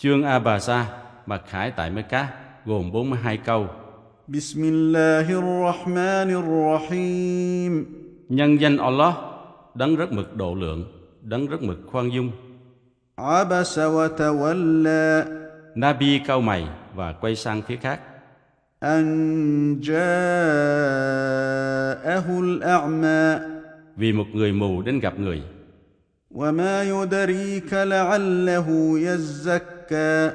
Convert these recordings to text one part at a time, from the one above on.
Chương A Bà Sa Mặc Khải tại Mecca gồm 42 câu. Bismillahirrahmanirrahim. Nhân danh Allah, đấng rất mực độ lượng, đấng rất mực khoan dung. Abasa wa tawalla. Nabi cau mày và quay sang phía khác. An ja'ahu al-a'ma. Vì một người mù đến gặp người. Wa ma yudarika la'allahu yazzakka يزكى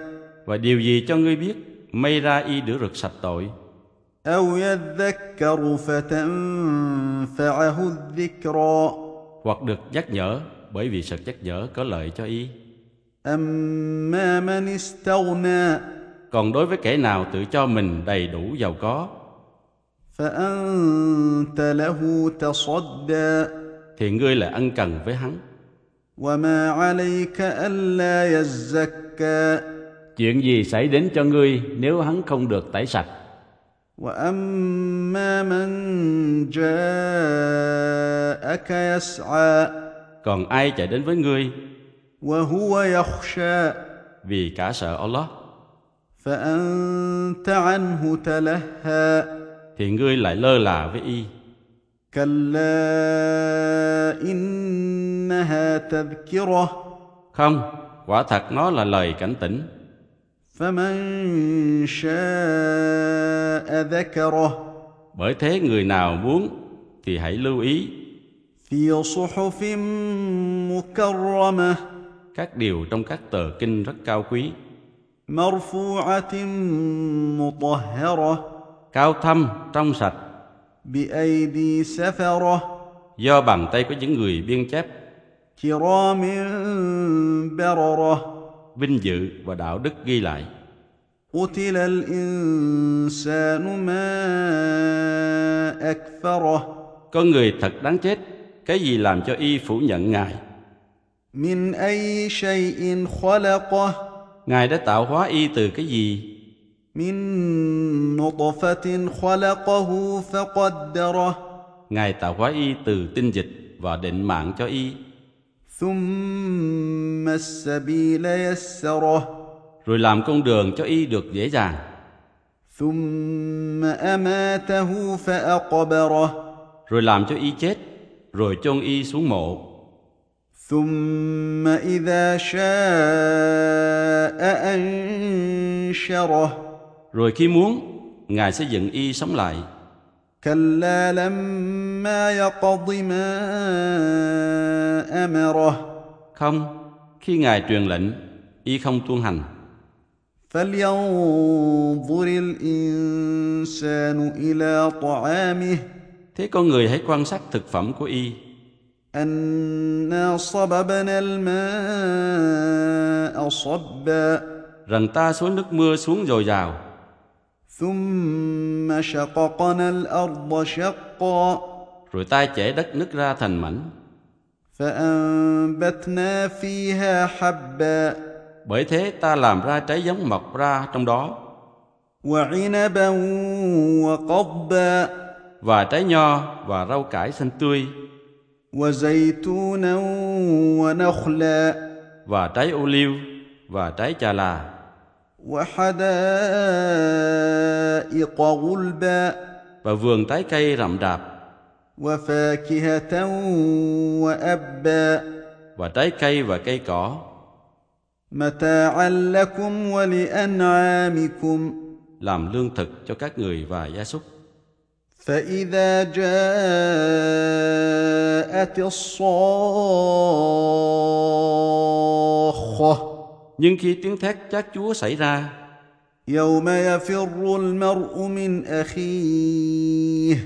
và điều gì cho ngươi biết, may ra y đửa rực sạch tội, أو يذكر فتنفعه الذكرى hoặc được nhắc nhở, bởi vì sự nhắc nhở có lợi cho y. أما من استغنى Còn đối với kẻ nào tự cho mình đầy đủ giàu có, فأنت له تصدى thì ngươi lại ân cần với hắn. وما عليك ألا يزكى Chuyện gì xảy đến cho ngươi nếu hắn không được tẩy sạch? واما من جاءك يسعى Còn ai chạy đến với ngươi وهو يخشى vì cả sợ Allah, فانت عنه تلهى thì ngươi lại lơ là với y. كلا انها تذكره Không, quả thật nó là lời cảnh tỉnh. فمن شاء ذكره Bởi thế người nào muốn thì hãy lưu ý في صحف مكرمه các điều trong các tờ kinh rất cao quý, مرفوعه مطهره cao thâm, trong sạch, بايدي سفره do bàn tay của những người biên chép, كرام برره vinh dự và đạo đức ghi lại. قتل الانسان ما اكفره Con người thật đáng chết, cái gì làm cho y phủ nhận Ngài? من اي شيء خلقه Ngài đã tạo hóa y từ cái gì? من نطفه خلقه فقدره Ngài tạo hóa y từ tinh dịch và định mạng cho y, ثم السبيل يسره rồi làm con đường cho y được dễ dàng, ثم اماته فاقبره rồi làm cho y chết, rồi chôn y xuống mộ, ثم اذا شاء انشره rồi khi muốn, Ngài sẽ dựng y sống lại. كلا لما يقض ما امره Không, khi Ngài truyền lệnh, y không tuân hành. فلينظر الانسان الى طعامه Thế con người hãy quan sát thực phẩm của y, انا صببنا الماء صبا rằng ta xuống nước mưa xuống dồi dào, ثم شققنا الارض شقا rồi ta chẻ đất nứt ra thành mảnh. فانبتنا فيها حبا Bởi thế ta làm ra trái giống mọc ra trong đó, وعنبا وقضبا và trái nho và rau cải xanh tươi, وزيتونا ونخلا và trái ô liu và trái chà là, وحدائق غلبا và vườn trái cây rậm rạp, وفاكهه وابا và trái cây và cây cỏ, متاعا لكم ولانعامكم làm lương thực cho các người và gia súc. فاذا جاءت الصاخه Nhưng khi tiếng thét chát chúa xảy ra, يوم يفر المرء من اخيه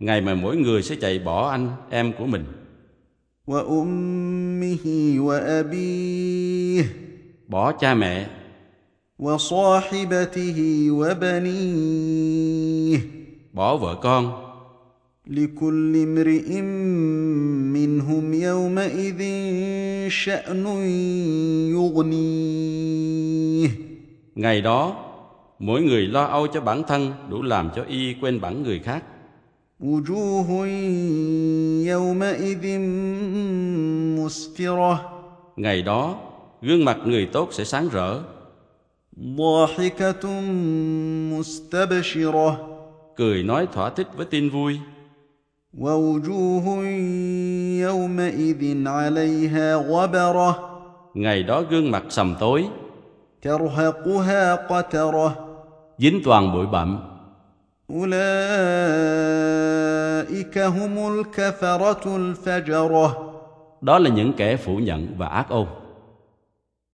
ngày mà mỗi người sẽ chạy bỏ anh, em của mình, وامه وابيه bỏ cha mẹ, وصاحبته وبنيه bỏ vợ con, لكل امرئ منهم يومئذ شان يغنيه Ngày đó, mỗi người lo âu cho bản thân đủ làm cho y quên bẵng người khác. وجوه يومئذ مسفره Ngày đó, gương mặt người tốt sẽ sáng rỡ, ضاحكة مستبشرة cười nói thỏa thích với tin vui ووجوه يومئذ عليها غبرة ngày đó gương mặt sầm tối ترهقها قترة dính toàn bụi bặm أولئك هم الكفرة الفجرة đó là những kẻ phủ nhận và ác ôn